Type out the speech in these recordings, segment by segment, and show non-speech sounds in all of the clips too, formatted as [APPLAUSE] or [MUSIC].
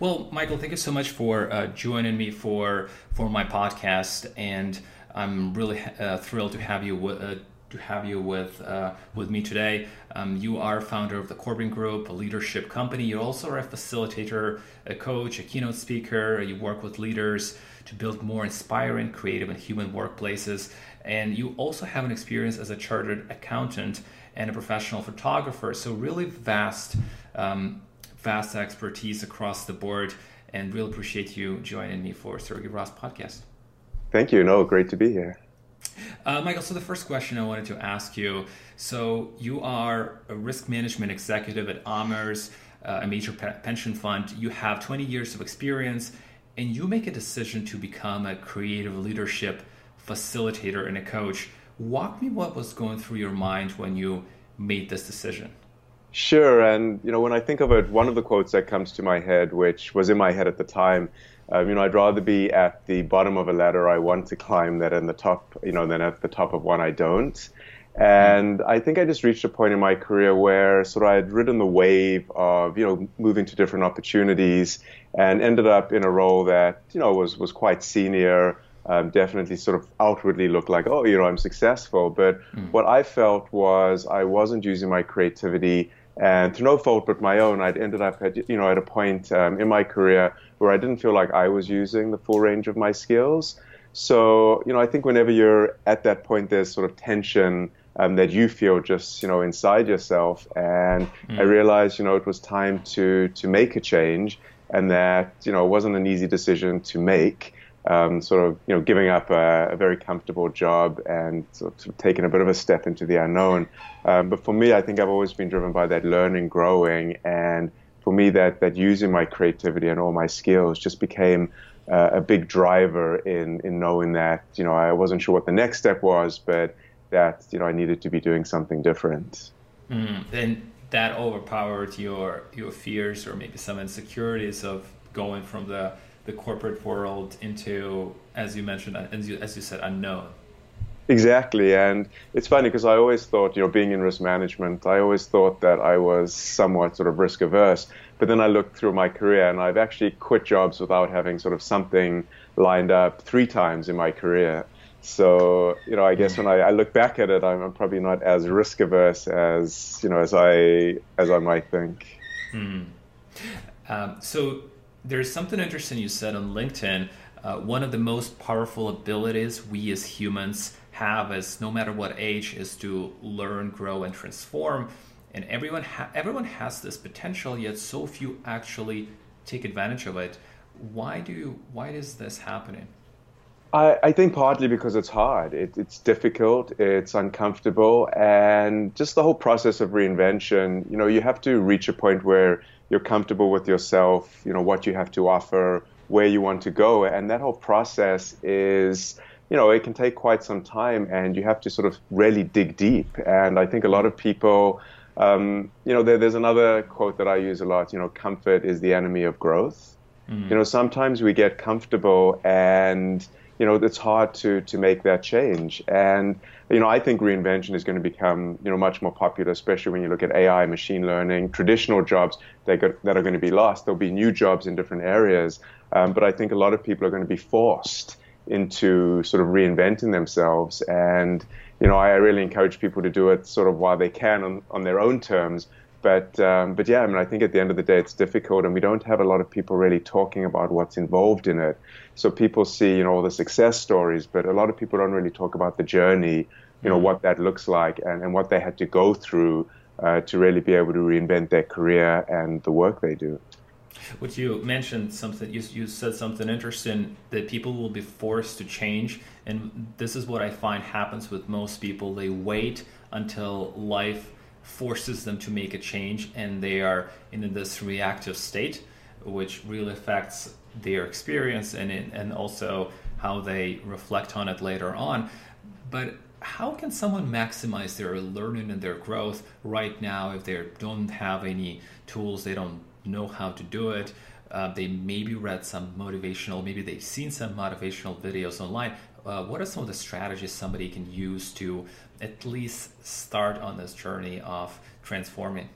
Well, Michael, thank you so much for uh, joining me for for my podcast, and I'm really uh, thrilled to have you uh, to have you with uh, with me today. Um, you are founder of the Corbin Group, a leadership company. You also are a facilitator, a coach, a keynote speaker. You work with leaders to build more inspiring, creative, and human workplaces. And you also have an experience as a chartered accountant and a professional photographer. So really vast. Um, vast expertise across the board and really appreciate you joining me for Sergey Ross podcast. Thank you. No, great to be here. Uh, Michael, so the first question I wanted to ask you so you are a risk management executive at OMERS, uh, a major pe- pension fund. You have 20 years of experience, and you make a decision to become a creative leadership facilitator and a coach. Walk me what was going through your mind when you made this decision. Sure, and you know when I think of it, one of the quotes that comes to my head, which was in my head at the time, um, you know, I'd rather be at the bottom of a ladder I want to climb than in the top, you know, than at the top of one I don't. And I think I just reached a point in my career where sort of I had ridden the wave of, you know, moving to different opportunities and ended up in a role that, you know, was, was quite senior, um, definitely sort of outwardly looked like, oh, you know, I'm successful. But mm. what I felt was I wasn't using my creativity and through no fault but my own, I'd ended up at you know at a point um, in my career where I didn't feel like I was using the full range of my skills. So you know, I think whenever you're at that point, there's sort of tension um, that you feel just you know inside yourself. And mm. I realized you know it was time to to make a change, and that you know it wasn't an easy decision to make um, sort of you know giving up a, a, very comfortable job and sort of taking a bit of a step into the unknown. Um, but for me, I think I've always been driven by that learning, growing, and for me, that that using my creativity and all my skills just became uh, a big driver in in knowing that you know I wasn't sure what the next step was, but that you know I needed to be doing something different. Mm, and that overpowered your your fears or maybe some insecurities of going from the the corporate world into, as you mentioned, as you, as you said, unknown. Exactly, and it's funny because I always thought, you know, being in risk management, I always thought that I was somewhat sort of risk averse. But then I looked through my career, and I've actually quit jobs without having sort of something lined up three times in my career. So, you know, I guess when I, I look back at it, I'm, I'm, probably not as risk averse as you know as I as I might think. Mm. Um, so there's something interesting you said on LinkedIn. Uh, one of the most powerful abilities we as humans have is no matter what age is to learn, grow, and transform. And everyone ha- everyone has this potential, yet so few actually take advantage of it. Why do why is this happening? I, I think partly because it's hard. It, it's difficult. It's uncomfortable, and just the whole process of reinvention. You know, you have to reach a point where you're comfortable with yourself, you know, what you have to offer, where you want to go. And that whole process is, you know, it can take quite some time and you have to sort of really dig deep. And I think a lot of people, um, you know, there, there's another quote that I use a lot, you know, comfort is the enemy of growth. Mm. You know, sometimes we get comfortable and, you know, it's hard to, to make that change. And, you know, I think reinvention is going to become, you know, much more popular, especially when you look at AI, machine learning, traditional jobs that, that are going to be lost. There'll be new jobs in different areas. Um, but I think a lot of people are going to be forced into sort of reinventing themselves. And, you know, I really encourage people to do it sort of while they can on, on their own terms, but um, but yeah, I mean, I think at the end of the day, it's difficult, and we don't have a lot of people really talking about what's involved in it. So people see, you know, all the success stories, but a lot of people don't really talk about the journey, you know, mm. what that looks like, and, and what they had to go through uh, to really be able to reinvent their career and the work they do. What you mentioned something you, you said something interesting that people will be forced to change and this is what I find happens with most people. They wait until life forces them to make a change and they are in this reactive state which really affects their experience and and also how they reflect on it later on. But how can someone maximize their learning and their growth right now if they don't have any tools they don't know how to do it uh, they maybe read some motivational maybe they've seen some motivational videos online uh, what are some of the strategies somebody can use to at least start on this journey of transforming?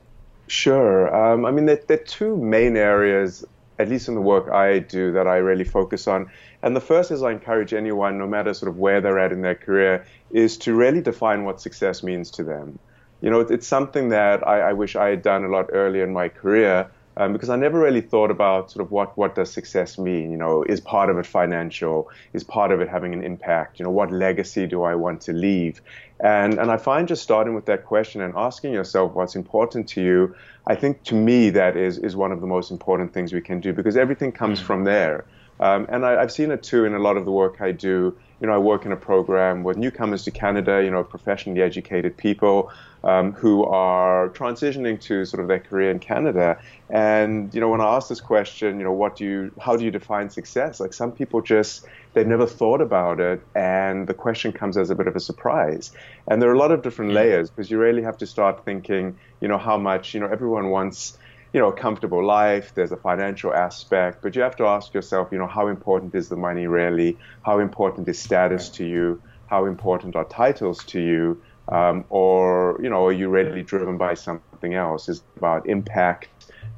Sure. Um, I mean, there, there, are two main areas, at least in the work I do, that I really focus on. And the first is I encourage anyone, no matter sort of where they're at in their career, is to really define what success means to them. You know, it's something that I, I wish I had done a lot earlier in my career um, because I never really thought about sort of what what does success mean. You know, is part of it financial? Is part of it having an impact? You know, what legacy do I want to leave? And and I find just starting with that question and asking yourself what's important to you. I think to me that is is one of the most important things we can do because everything comes mm. from there. Um, and I, I've seen it too in a lot of the work I do you know, I work in a program with newcomers to Canada, you know, professionally educated people um, who are transitioning to sort of their career in Canada. And, you know, when I ask this question, you know, what do you, how do you define success? Like some people just, they've never thought about it. And the question comes as a bit of a surprise. And there are a lot of different layers because you really have to start thinking, you know, how much, you know, everyone wants, you know, a comfortable life. There's a financial aspect, but you have to ask yourself, you know, how important is the money really? How important is status to you? How important are titles to you? Um, or, you know, are you really driven by something else? Is about impact,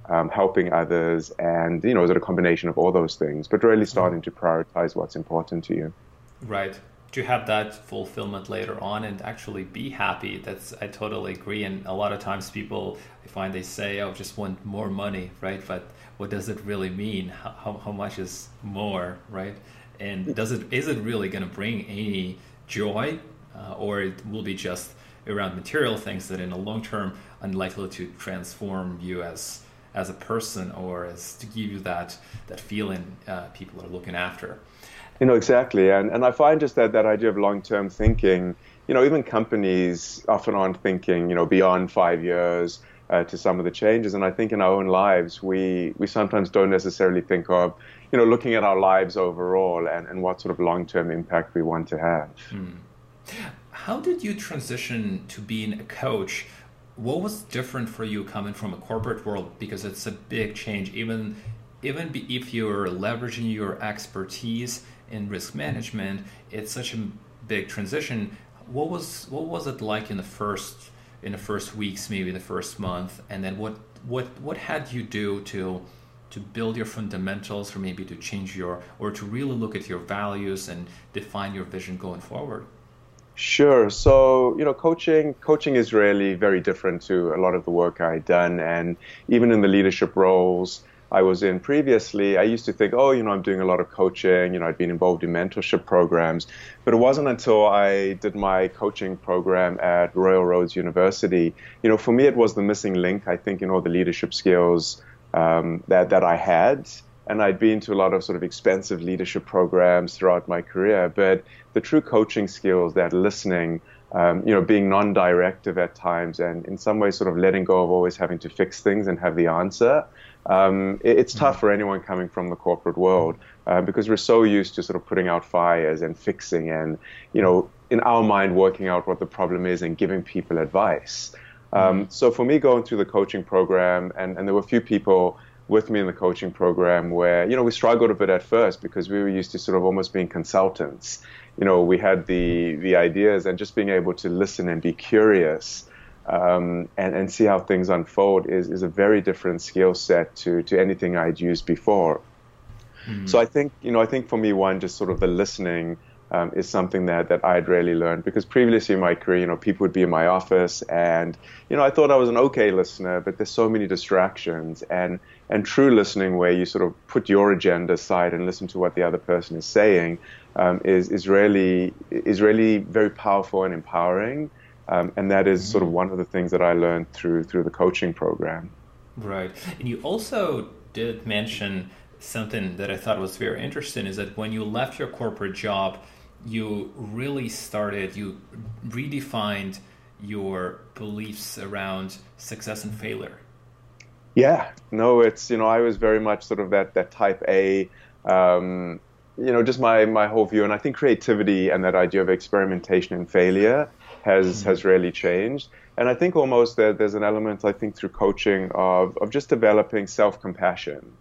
um, helping others, and, you know, is it a combination of all those things? But really starting to prioritize what's important to you. Right to have that fulfillment later on and actually be happy that's i totally agree and a lot of times people i find they say oh just want more money right but what does it really mean how, how much is more right and does it is it really going to bring any joy uh, or it will be just around material things that in the long term unlikely to transform you as as a person or as to give you that that feeling uh, people are looking after you know, exactly. And, and I find just that, that idea of long term thinking, you know, even companies often aren't thinking, you know, beyond five years uh, to some of the changes. And I think in our own lives, we, we sometimes don't necessarily think of, you know, looking at our lives overall and, and what sort of long term impact we want to have. Hmm. How did you transition to being a coach? What was different for you coming from a corporate world? Because it's a big change, even even if you're leveraging your expertise in risk management, it's such a big transition. What was what was it like in the first in the first weeks, maybe the first month, and then what what what had you do to to build your fundamentals, or maybe to change your or to really look at your values and define your vision going forward? Sure. So, you know, coaching coaching is really very different to a lot of the work I'd done and even in the leadership roles, I was in previously, I used to think, oh, you know, I'm doing a lot of coaching. You know, I'd been involved in mentorship programs. But it wasn't until I did my coaching program at Royal Roads University. You know, for me, it was the missing link, I think, in all the leadership skills um, that, that I had. And I'd been to a lot of sort of expensive leadership programs throughout my career. But the true coaching skills, that listening, um, you know, being non-directive at times, and in some ways, sort of letting go of always having to fix things and have the answer. Um, it, it's tough mm-hmm. for anyone coming from the corporate world uh, because we're so used to sort of putting out fires and fixing and, you know, in our mind, working out what the problem is and giving people advice. Um, mm-hmm. so for me, going through the coaching program, and, and there were a few people with me in the coaching program where, you know, we struggled a bit at first because we were used to sort of almost being consultants. You know, we had the, the ideas and just being able to listen and be curious um, and, and see how things unfold is, is a very different skill set to, to anything I'd used before. Mm-hmm. So I think, you know, I think for me, one, just sort of the listening um, is something that, that I'd really learned because previously in my career, you know, people would be in my office and, you know, I thought I was an okay listener, but there's so many distractions and, and true listening where you sort of put your agenda aside and listen to what the other person is saying um, is, is really, is really very powerful and empowering. Um, and that is sort of mm-hmm. one of the things that I learned through through the coaching program. Right, and you also did mention something that I thought was very interesting is that when you left your corporate job, you really started you redefined your beliefs around success and failure. Yeah, no, it's you know I was very much sort of that that type A. Um, you know, just my my whole view, and I think creativity and that idea of experimentation and failure has mm-hmm. has really changed. And I think almost there's an element I think through coaching of of just developing self compassion.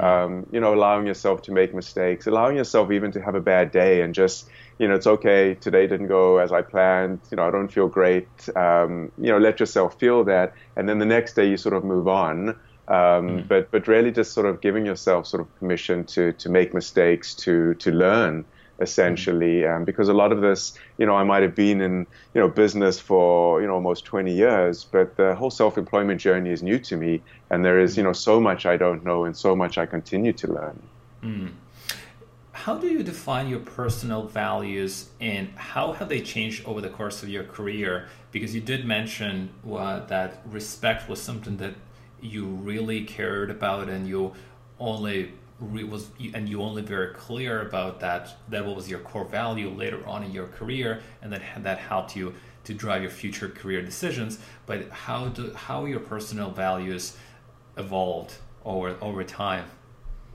Um, you know, allowing yourself to make mistakes, allowing yourself even to have a bad day and just, you know, it's okay. Today didn't go as I planned. You know, I don't feel great. Um, you know, let yourself feel that. And then the next day you sort of move on. Um, mm. but, but really just sort of giving yourself sort of permission to, to make mistakes, to, to learn essentially, um, because a lot of this, you know, I might have been in, you know, business for, you know, almost 20 years, but the whole self-employment journey is new to me, and there is, you know, so much I don't know and so much I continue to learn. Mm. How do you define your personal values, and how have they changed over the course of your career? Because you did mention uh, that respect was something that you really cared about, and you only was and you only very clear about that that was your core value later on in your career and that that helped you to drive your future career decisions but how do how your personal values evolved over over time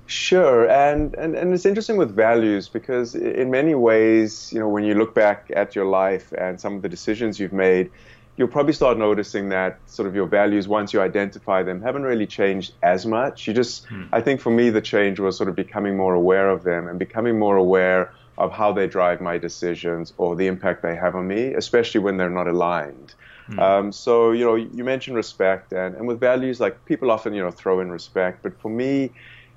Sure, and, and and it's interesting with values because in many ways, you know, when you look back at your life and some of the decisions you've made, you'll probably start noticing that sort of your values, once you identify them, haven't really changed as much. You just, hmm. I think for me, the change was sort of becoming more aware of them and becoming more aware of how they drive my decisions or the impact they have on me, especially when they're not aligned. Hmm. Um, so, you know, you mentioned respect and, and with values, like people often, you know, throw in respect. But for me,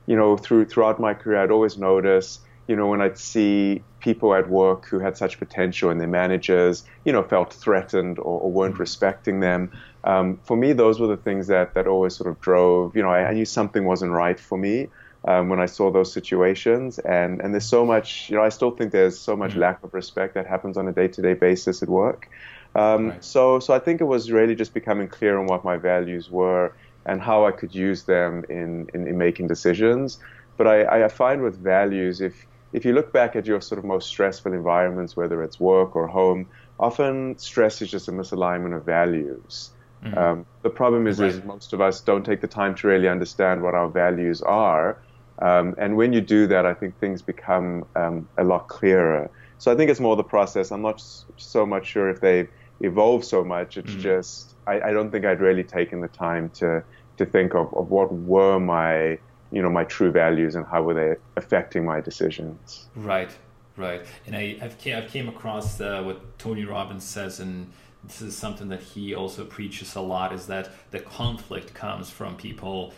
you know, through throughout my career, I'd always notice you know, when I'd see people at work who had such potential and their managers, you know, felt threatened or, or weren't mm-hmm. respecting them, um, for me, those were the things that, that always sort of drove, you know, I, I knew something wasn't right for me. Um, when I saw those situations. And, and there's so much, you know, I still think there's so much mm-hmm. lack of respect that happens on a day to day basis at work. Um, right. So, so I think it was really just becoming clear on what my values were and how I could use them in, in, in making decisions. But I, I find with values, if, if you look back at your sort of most stressful environments, whether it's work or home, often stress is just a misalignment of values. Mm-hmm. Um, the problem is, right. is most of us don't take the time to really understand what our values are. Um, and when you do that, I think things become um, a lot clearer. So I think it's more the process. I'm not so much sure if they've evolved so much. It's mm-hmm. just I, I, don't think I'd really taken the time to to think of, of what were my you know my true values and how were they affecting my decisions. Right right. And I, have came, I've came across uh, what tony robbins says and this is something that he also preaches a lot is that the conflict comes from people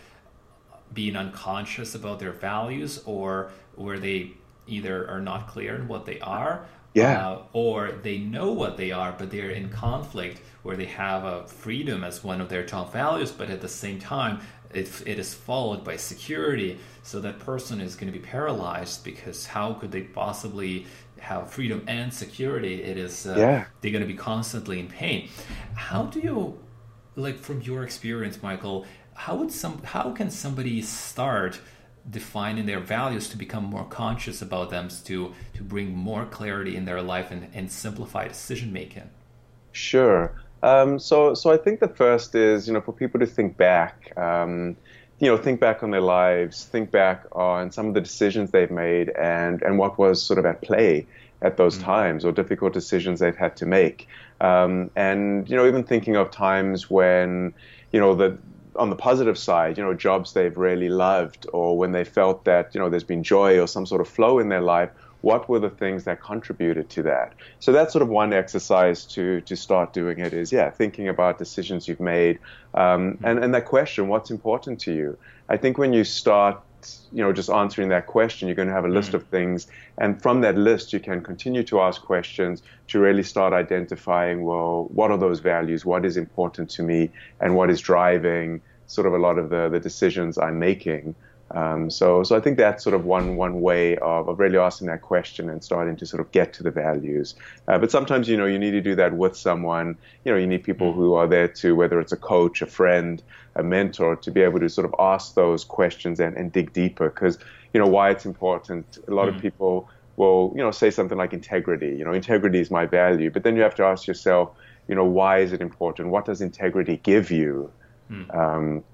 being unconscious about their values or where they either are not clear in what they are yeah. Uh, or they know what they are, but they're in conflict where they have a freedom as one of their top values, but at the same time, it, it is followed by security. So that person is going to be paralyzed because how could they possibly have freedom and security? It is uh, yeah. they're going to be constantly in pain. How do you, like from your experience, Michael? How would some how can somebody start? Defining their values to become more conscious about them to to bring more clarity in their life and, and simplify decision making sure um, so, so I think the first is, you know, for people to think back, um, you know, think back on their lives, think back on some of the decisions they've made and, and what was sort of at play at those mm-hmm. times or difficult decisions they've had to make. Um, and, you know, even thinking of times when, you know, the, on the positive side, you know, jobs they've really loved or when they felt that, you know, there's been joy or some sort of flow in their life what were the things that contributed to that? So that's sort of one exercise to to start doing it is yeah thinking about decisions you've made um, and and that question what's important to you. I think when you start you know just answering that question you're going to have a list mm. of things. And from that list you can continue to ask questions to really start identifying well what are those values? What is important to me? And what is driving sort of a lot of the the decisions I'm making um, so, so I think that's sort of one one way of, of really asking that question and starting to sort of get to the values. Uh, but sometimes, you know, you need to do that with someone. You know, you need people who are there to, whether it's a coach, a friend, a mentor, to be able to sort of ask those questions and, and dig deeper. Because, you know, why it's important. A lot mm. of people will, you know, say something like integrity. You know, integrity is my value. But then you have to ask yourself, you know, why is it important? What does integrity give you? Mm. Um,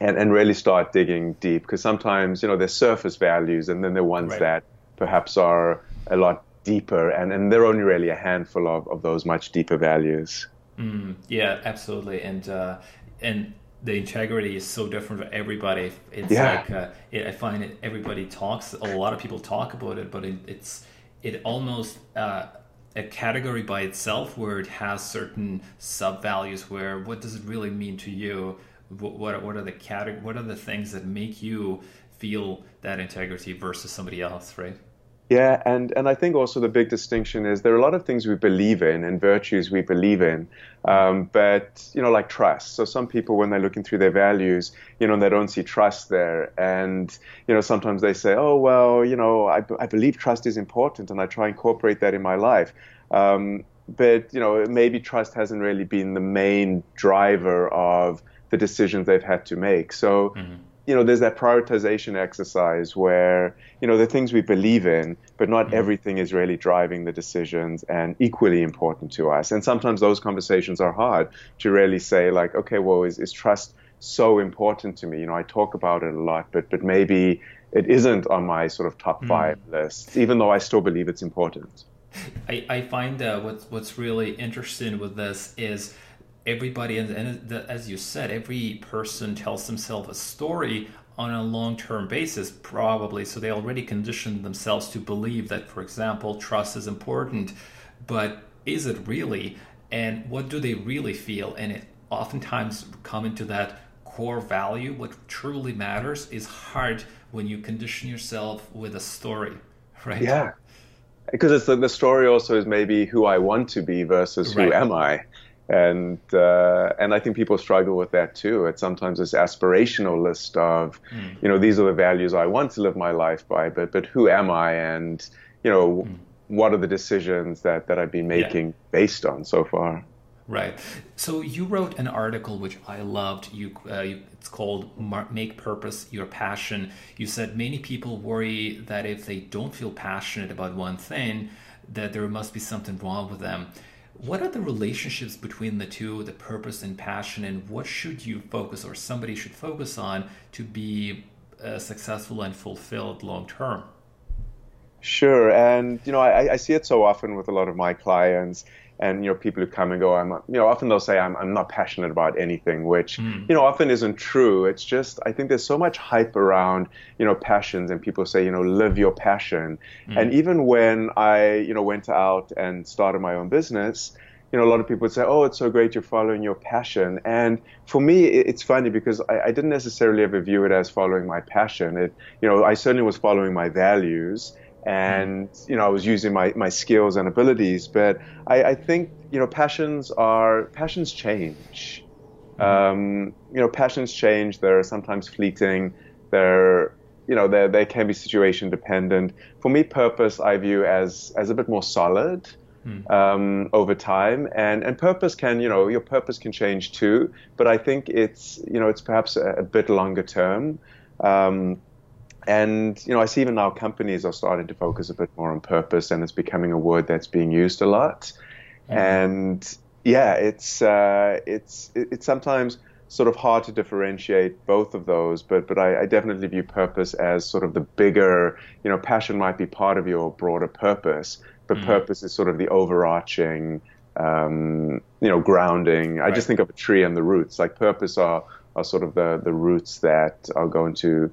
and, and really start digging deep because sometimes you know there's surface values and then there are ones right. that perhaps are a lot deeper and, and there are only really a handful of, of those much deeper values mm, yeah absolutely and uh, and the integrity is so different for everybody. It's Yeah. like uh, it, I find it. Everybody talks. A lot of people talk about it, but it, it's it almost uh, a category by itself where it has certain sub values. Where what does it really mean to you? What what, what are the category? What are the things that make you feel that integrity versus somebody else? Right. Yeah, and, and I think also the big distinction is there are a lot of things we believe in and virtues we believe in, um, but you know, like trust. So some people, when they're looking through their values, you know, they don't see trust there, and you know, sometimes they say, oh well, you know, I, I believe trust is important, and I try and incorporate that in my life. Um, but you know, maybe trust hasn't really been the main driver of the decisions they've had to make. So. Mm-hmm you know, there's that prioritization exercise where, you know, the things we believe in, but not mm-hmm. everything is really driving the decisions and equally important to us. And sometimes those conversations are hard to really say, like, okay, well, is, is trust so important to me? You know, I talk about it a lot, but, but maybe it isn't on my sort of top mm-hmm. five list, even though I still believe it's important. I, I find uh, what's, what's really interesting with this is everybody and, as you said every person tells themselves a story on a long-term basis probably. So they already conditioned themselves to believe that for example trust is important but is it really? And what do they really feel? And it oftentimes come into that core value. What truly matters is hard when you condition yourself with a story [LAUGHS] right? Yeah. Because it's the, the story also is maybe who i want to be versus right. who am i and uh, and I think people struggle with that too. It's sometimes this aspirational list of, mm. you know, these are the values I want to live my life by, but but who am I, and you know, mm. what are the decisions that that I've been making yeah. based on so far. Right. So you wrote an article which I loved. You, uh, it's called "Make Purpose Your Passion." You said many people worry that if they don't feel passionate about one thing, that there must be something wrong with them what are the relationships between the two, the purpose and passion, and what should you focus or somebody should focus on to be uh, successful and fulfilled long term? Sure, and you know I, I, see it so often with a lot of my clients, and you know people who come and go i'm you know often they'll say i'm, I'm not passionate about anything which mm. you know often isn't true it's just i think there's so much hype around you know passions and people say you know live your passion mm. and even when i you know went out and started my own business you know, a lot of people would say, "Oh, it's so great you're following your passion." And for me, it's funny because I, I, didn't necessarily ever view it as following my passion. It, you know, I certainly was following my values, and you know I was using my, my skills and abilities. But I, I think you know passions are passions change. Um, you know passions change. They're sometimes fleeting. They're you know they they can be situation dependent. For me, purpose I view as as a bit more solid. Hmm. Um, over time, and and purpose can you know your purpose can change too, but I think it's you know it's perhaps a, a bit longer term. Um, and you know, I see even now companies are starting to focus a bit more on purpose, and it's becoming a word that's being used a lot. Mm-hmm. And yeah, it's uh, it's it's sometimes sort of hard to differentiate both of those, but but I, I, definitely view purpose as sort of the bigger, you know, passion might be part of your broader purpose, but mm-hmm. purpose is sort of the overarching, um, you know, grounding. Right. I just think of a tree and the roots. Like purpose are are sort of the the roots that are going to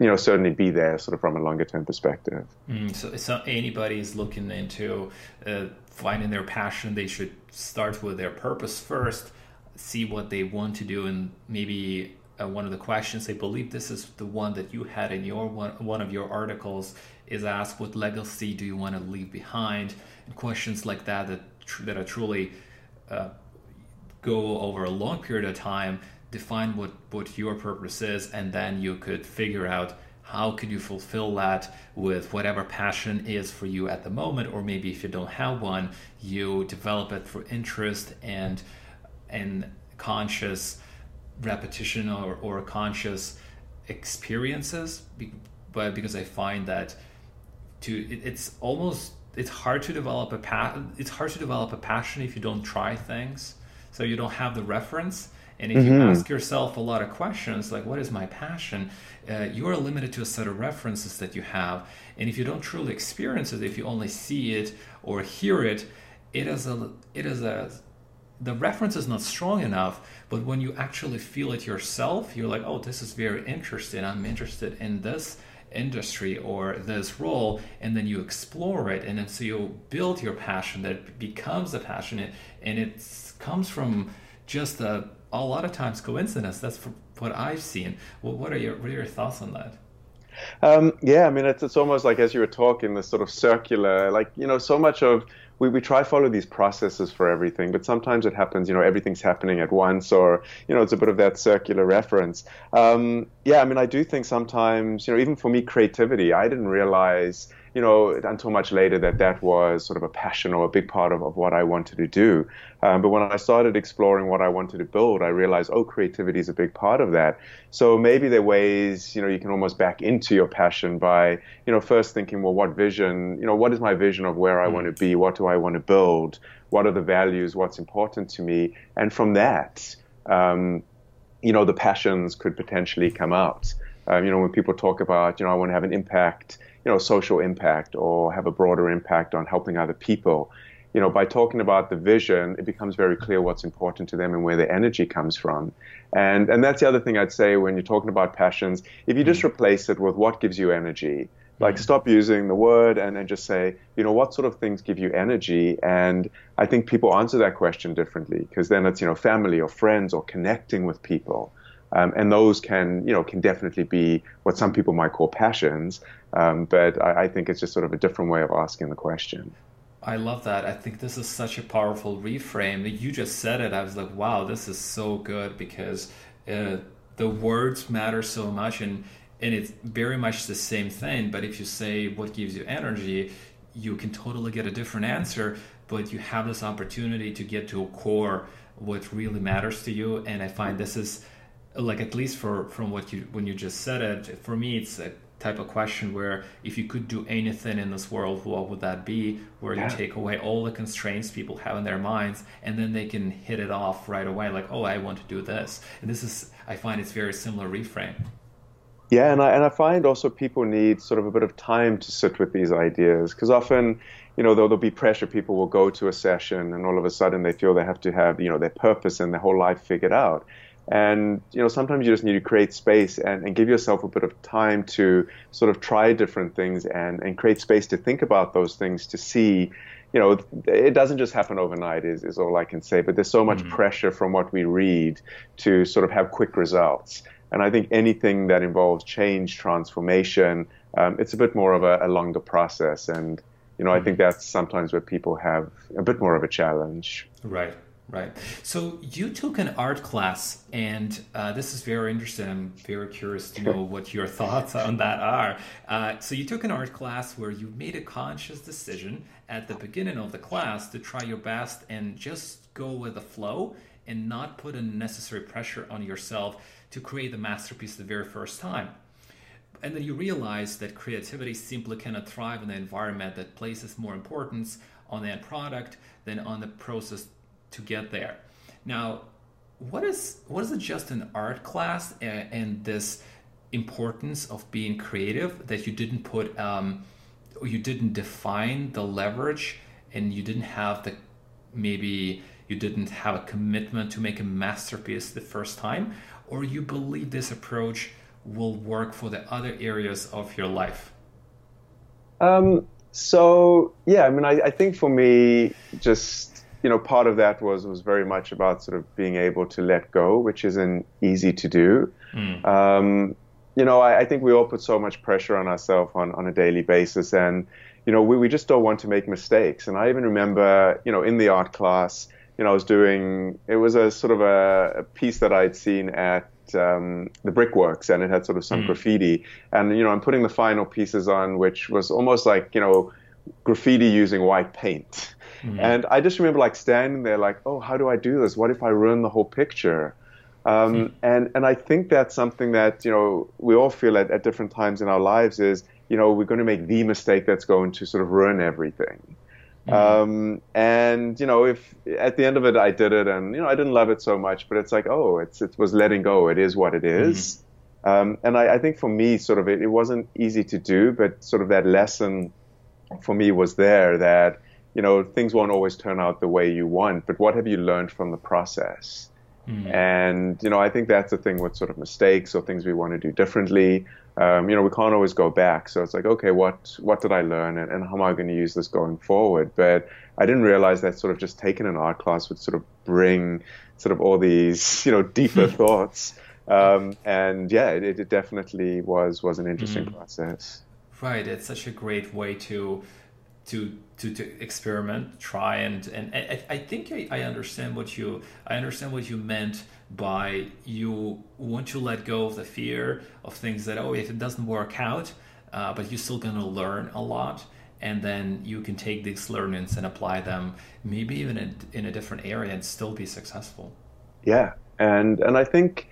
you know certainly be there sort of from a longer term perspective. Mm, so if anybody is looking into uh, finding their passion they should start with their purpose first see what they want to do and maybe uh, one of the questions they believe this is the one that you had in your one, one of your articles is ask what legacy do you want to leave behind? And questions like that that, tr- that are truly uh, go over a long period of time define what, what your purpose is, and then you could figure out how could you fulfill that with whatever passion is for you at the moment, or maybe if you don't have one, you develop it for interest and and conscious repetition or, or conscious experiences. But because I find that to it, it's almost it's hard to develop a pa- it's hard to develop a passion if you don't try things so you don't have the reference and if mm-hmm. you ask yourself a lot of questions like, what is my passion? Uh, you are limited to a set of references that you have. And if you don't truly experience it, if you only see it or hear it, it is a, it is a the reference is not strong enough but when you actually feel it yourself you're like oh this is very interesting i'm interested in this industry or this role and then you explore it and then so you build your passion that becomes a passion and it comes from just a, a lot of times coincidence. That's what i've seen. Well, what are your what are your thoughts on that? Um, yeah, I mean, it's, it's almost like as you were talking, this sort of circular, like, you know, so much of, we, we try follow these processes for everything, but sometimes it happens, you know, everything's happening at once, or, you know, it's a bit of that circular reference. Um, yeah, I mean, I do think sometimes, you know, even for me, creativity, I didn't realize, you know, until much later that that was sort of a passion or a big part of, of what I wanted to do. Um, but when I started exploring what I wanted to build, I realized, oh, creativity is a big part of that. So maybe there are ways, you know, you can almost back into your passion by, you know, first thinking, well, what vision, you know, what is my vision of where I mm. want to be? What do I want to build? What are the values? What's important to me? And from that, um, you know, the passions could potentially come out. Um, you know, when people talk about, you know, I want to have an impact, you know, social impact or have a broader impact on helping other people. You know, by talking about the vision, it becomes very clear what's important to them and where their energy comes from. And and that's the other thing I'd say when you're talking about passions. If you just mm. replace it with what gives you energy, like mm. stop using the word and, and just say, you know, what sort of things give you energy? And I think people answer that question differently because then it's, you know, family or friends or connecting with people. Um, and those can, you know, can definitely be what some people might call passions. Um, but I, I, think it's just sort of a different way of asking the question. I love that. I think this is such a powerful reframe. You just said it. I was like, wow, this is so good because uh, the words matter so much, and and it's very much the same thing. But if you say what gives you energy, you can totally get a different answer. But you have this opportunity to get to a core what really matters to you, and I find this is like at least for from what you when you just said it for me it's a type of question where if you could do anything in this world what would that be where yeah. you take away all the constraints people have in their minds and then they can hit it off right away like oh i want to do this and this is i find it's very similar reframe yeah and i and i find also people need sort of a bit of time to sit with these ideas because often you know, there'll, there'll, be pressure. People will go to a session and all of a sudden they feel they have to have, you know, their purpose and their whole life figured out. And you know, sometimes you just need to create space and, and give yourself a bit of time to sort of try different things and, and create space to think about those things to see, you know, it doesn't just happen overnight is, is all I can say, but there's so much mm-hmm. pressure from what we read to sort of have quick results. And I think anything that involves change, transformation, um, it's a bit more of a, a longer process. And, you know, mm-hmm. I think that's sometimes where people have a bit more of a challenge. Right. Right. So you took an art class, and uh, this is very interesting. I'm very curious to know what your [LAUGHS] thoughts on that are. Uh, so you took an art class where you made a conscious decision at the beginning of the class to try your best and just go with the flow and not put unnecessary pressure on yourself to create the masterpiece the very first time. And then you realize that creativity simply cannot thrive in an environment that places more importance on the end product than on the process to get there. Now, what is what is it just an art class and, and this importance of being creative that you didn't put um, you didn't define the leverage and you didn't have the maybe you didn't have a commitment to make a masterpiece the first time or you believe this approach will work for the other areas of your life um, so yeah i mean I, I think for me just you know, part of that was was very much about sort of being able to let go, which isn't easy to do. Mm. Um, you know, I, I, think we all put so much pressure on ourselves on, on a daily basis, and you know, we, we just don't want to make mistakes. And I even remember, you know, in the art class, you know, I was doing it was a sort of a, a piece that I'd seen at um, the brickworks, and it had sort of some mm. graffiti. And you know, I'm putting the final pieces on, which was almost like you know, graffiti using white paint. [LAUGHS] Mm-hmm. And I just remember like standing there, like, oh, how do I do this? What if I ruin the whole picture? Um, mm-hmm. And and I think that's something that you know we all feel at, at different times in our lives is you know we're going to make the mistake that's going to sort of ruin everything. Mm-hmm. Um, and you know, if at the end of it I did it, and you know I didn't love it so much, but it's like, oh, it's it was letting go. It is what it is. Mm-hmm. Um, and I, I, think for me, sort of, it, it wasn't easy to do, but sort of that lesson for me was there that you know, things won't always turn out the way you want, but what have you learned from the process? Mm. And, you know, I think that's the thing with sort of mistakes or things we want to do differently. Um, you know, we can't always go back. So it's like, okay, what, what did I learn and, and how am I going to use this going forward? But I didn't realize that sort of just taking an art class would sort of bring sort of all these, you know, deeper [LAUGHS] thoughts. Um, and yeah, it, it, definitely was, was an interesting mm. process. Right. It's such a great way to, to to, to experiment, try and and I, I think I, I understand what you I understand what you meant by you want to let go of the fear of things that oh if it doesn't work out, uh, but you're still gonna learn a lot, and then you can take these learnings and apply them maybe even in, in a different area and still be successful. Yeah, and and I think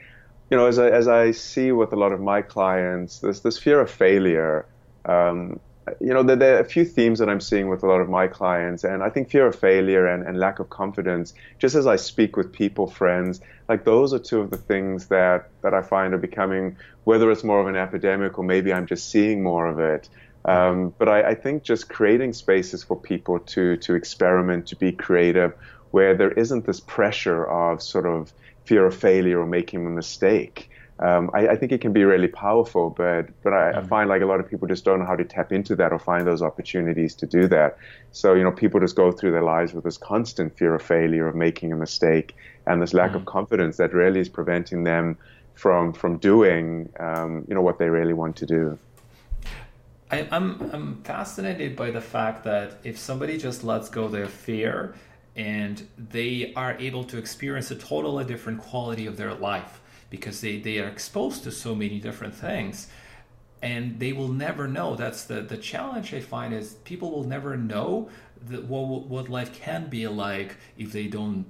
you know as I as I see with a lot of my clients, this this fear of failure. Um, you know, there, there, are a few themes that I'm seeing with a lot of my clients, and I think fear of failure and, and lack of confidence, just as I speak with people, friends, like those are two of the things that, that I find are becoming, whether it's more of an epidemic or maybe I'm just seeing more of it. Um, but I, I think just creating spaces for people to, to experiment, to be creative, where there isn't this pressure of sort of fear of failure or making a mistake um, I, I, think it can be really powerful, but but I. I, find like a lot of people just don't know how to tap into that or find those opportunities to do that. So you know, people just go through their lives with this constant fear of failure, of making a mistake, and this lack mm. of confidence that really is preventing them from from doing um, you know what they really want to do. I, I'm I'm fascinated by the fact that if somebody just lets go their fear and they are able to experience a totally different quality of their life because they, they are exposed to so many different things. And they will never know. That's the the challenge i find is people will never know the, what, what life can be like if they don't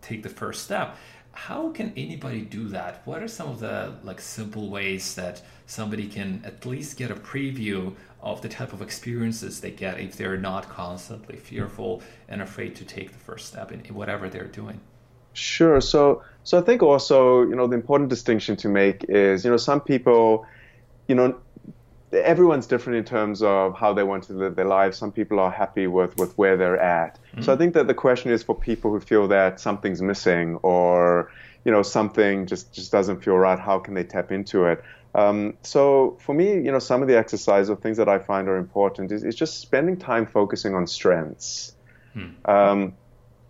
take the first step. How can anybody do that? What are some of the like simple ways that somebody can at least get a preview of the type of experiences they get if they're not constantly fearful and afraid to take the first step in whatever they're doing Sure. So, so I think also, you know, the important distinction to make is, you know, some people, you know, everyone's different in terms of how they want to live their lives. Some people are happy with, with where they're at. Mm-hmm. So I think that the question is for people who feel that something's missing or, you know, something just, just doesn't feel right. How can they tap into it? Um, so for me, you know, some of the exercise or things that I find are important is, is just spending time focusing on strengths. Hmm. Um,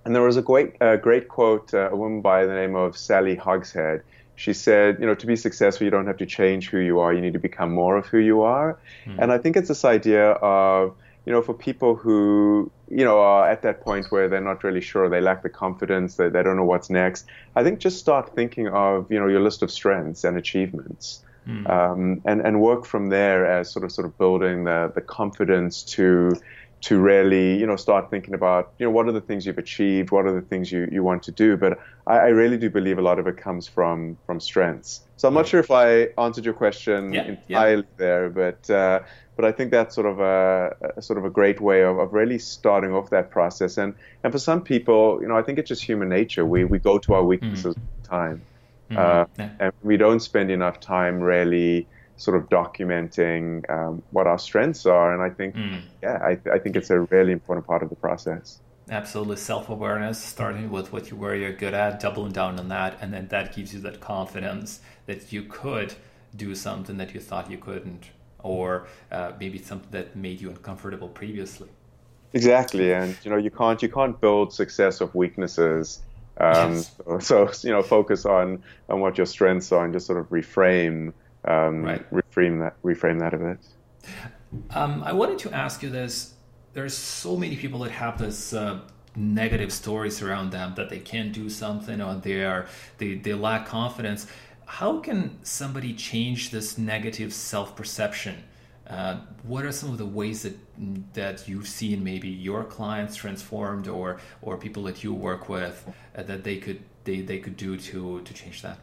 and there was a great, uh, great quote, uh, a woman by the name of Sally Hogshead. She said, you know, to be successful, you don't have to change who you are. You need to become more of who you are. Mm. And I think it's this idea of, you know, for people who, you know, are at that point where they're not really sure, they lack the confidence, they, they don't know what's next. I think just start thinking of, you know, your list of strengths and achievements. Mm. Um, and, and work from there as sort of sort of building the, the confidence to to really, you know, start thinking about, you know, what are the things you've achieved, what are the things you, you want to do. But I, I really do believe a lot of it comes from from strengths. So I'm not sure if I answered your question yeah, entirely yeah. there, but uh, but I think that's sort of a, a, sort of a great way of, of really starting off that process. And and for some people, you know, I think it's just human nature. We we go to our weaknesses mm. time, mm-hmm. uh, yeah. and we don't spend enough time really sort of documenting um, what our strengths are. And I think, mm. yeah, I, I, think it's a really important part of the process. Absolutely, self awareness, starting with what you where you're good at, doubling down on that, and then that gives you that confidence that you could do something that you thought you couldn't, or uh, maybe something that made you uncomfortable previously. Exactly, and you know you can't you can't build success of weaknesses. Um, yes. so, so, you know focus on on what your strengths are and just sort of reframe um, right. reframe that reframe that a bit. Um, I wanted to ask you this. There's so many people that have this uh, negative stories around them that they can't do something or they are they, they lack confidence. How can somebody change this negative self perception? Uh, what are some of the ways that that you've seen maybe your clients transformed or or people that you work with uh, that they could they, they could do to to change that?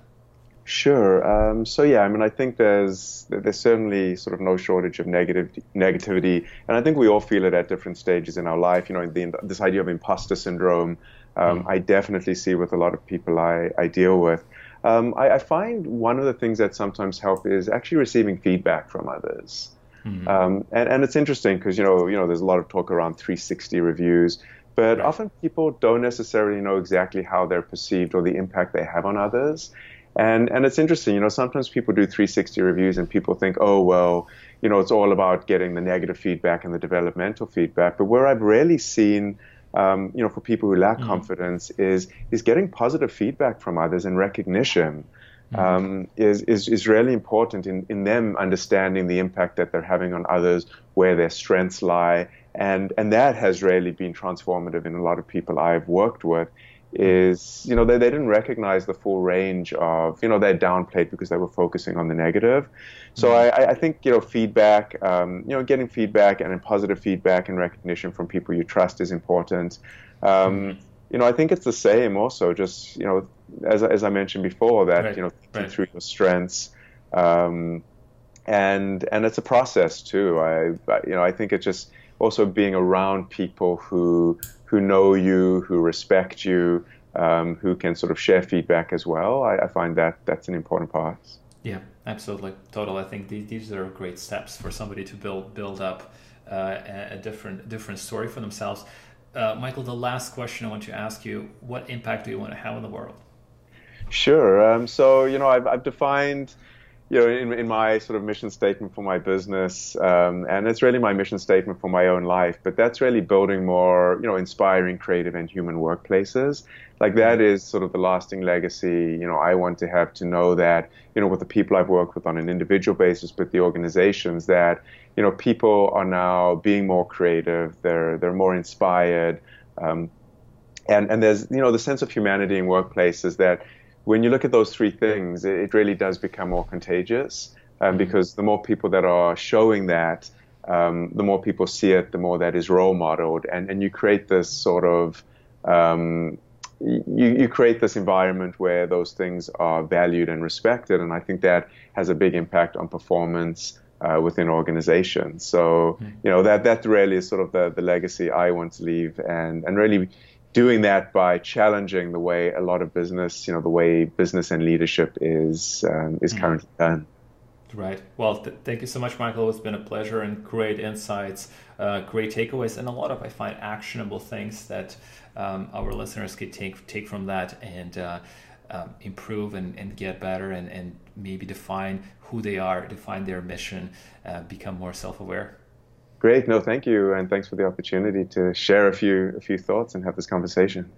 Sure. Um, so yeah, I mean, I think there's there's certainly sort of no shortage of negative negativity, and I think we all feel it at different stages in our life. You know, the, this idea of imposter syndrome, um, mm. I definitely see with a lot of people I, I deal with. Um, I, I, find one of the things that sometimes help is actually receiving feedback from others. Um, and, and it's interesting because you know you know there's a lot of talk around 360 reviews, but right. often people don't necessarily know exactly how they're perceived or the impact they have on others. And and it's interesting, you know, sometimes people do 360 reviews and people think, oh well, you know, it's all about getting the negative feedback and the developmental feedback. But where I've rarely seen um, you know, for people who lack mm. confidence is is getting positive feedback from others and recognition. Mm. Um, is, is is really important in, in them understanding the impact that they're having on others, where their strengths lie, and and that has really been transformative in a lot of people I've worked with is you know they, they didn't recognize the full range of you know they downplayed because they were focusing on the negative so mm-hmm. I, I think you know feedback um, you know getting feedback and positive feedback and recognition from people you trust is important um, mm-hmm. you know I think it's the same also just you know as, as I mentioned before that right. you know right. through your strengths um, and and it's a process too I you know I think it just also being around people who who know you, who respect you, um, who can sort of share feedback as well. I, I, find that that's an important part. Yeah, absolutely, total. I think these, these are great steps for somebody to build build up uh, a different different story for themselves. Uh, Michael, the last question I want to ask you: What impact do you want to have in the world? Sure. Um, so you know, I've, I've defined you know, in, in my sort of mission statement for my business, um, and it's really my mission statement for my own life, but that's really building more, you know, inspiring, creative, and human workplaces. Like that is sort of the lasting legacy, you know, I want to have to know that, you know, with the people I've worked with on an individual basis, but the organizations that, you know, people are now being more creative, they're, they're more inspired, um, and, and there's, you know, the sense of humanity in workplaces that, when you look at those three things, it really does become more contagious um, mm-hmm. because the more people that are showing that, um, the more people see it, the more that is role modeled, and, and you create this sort of um, you, you create this environment where those things are valued and respected, and I think that has a big impact on performance uh, within organizations. So mm-hmm. you know that that really is sort of the the legacy I want to leave, and and really doing that by challenging the way a lot of business, you know, the way business and leadership is um, is mm. currently done. Right. Well, th- thank you so much, Michael. It's been a pleasure and great insights, uh, great takeaways, and a lot of I find actionable things that um, our listeners could take take from that and uh, um, improve and, and get better and, and maybe define who they are, define their mission, uh, become more self aware. Great. No, thank you, and thanks for the opportunity to share a few a few thoughts and have this conversation.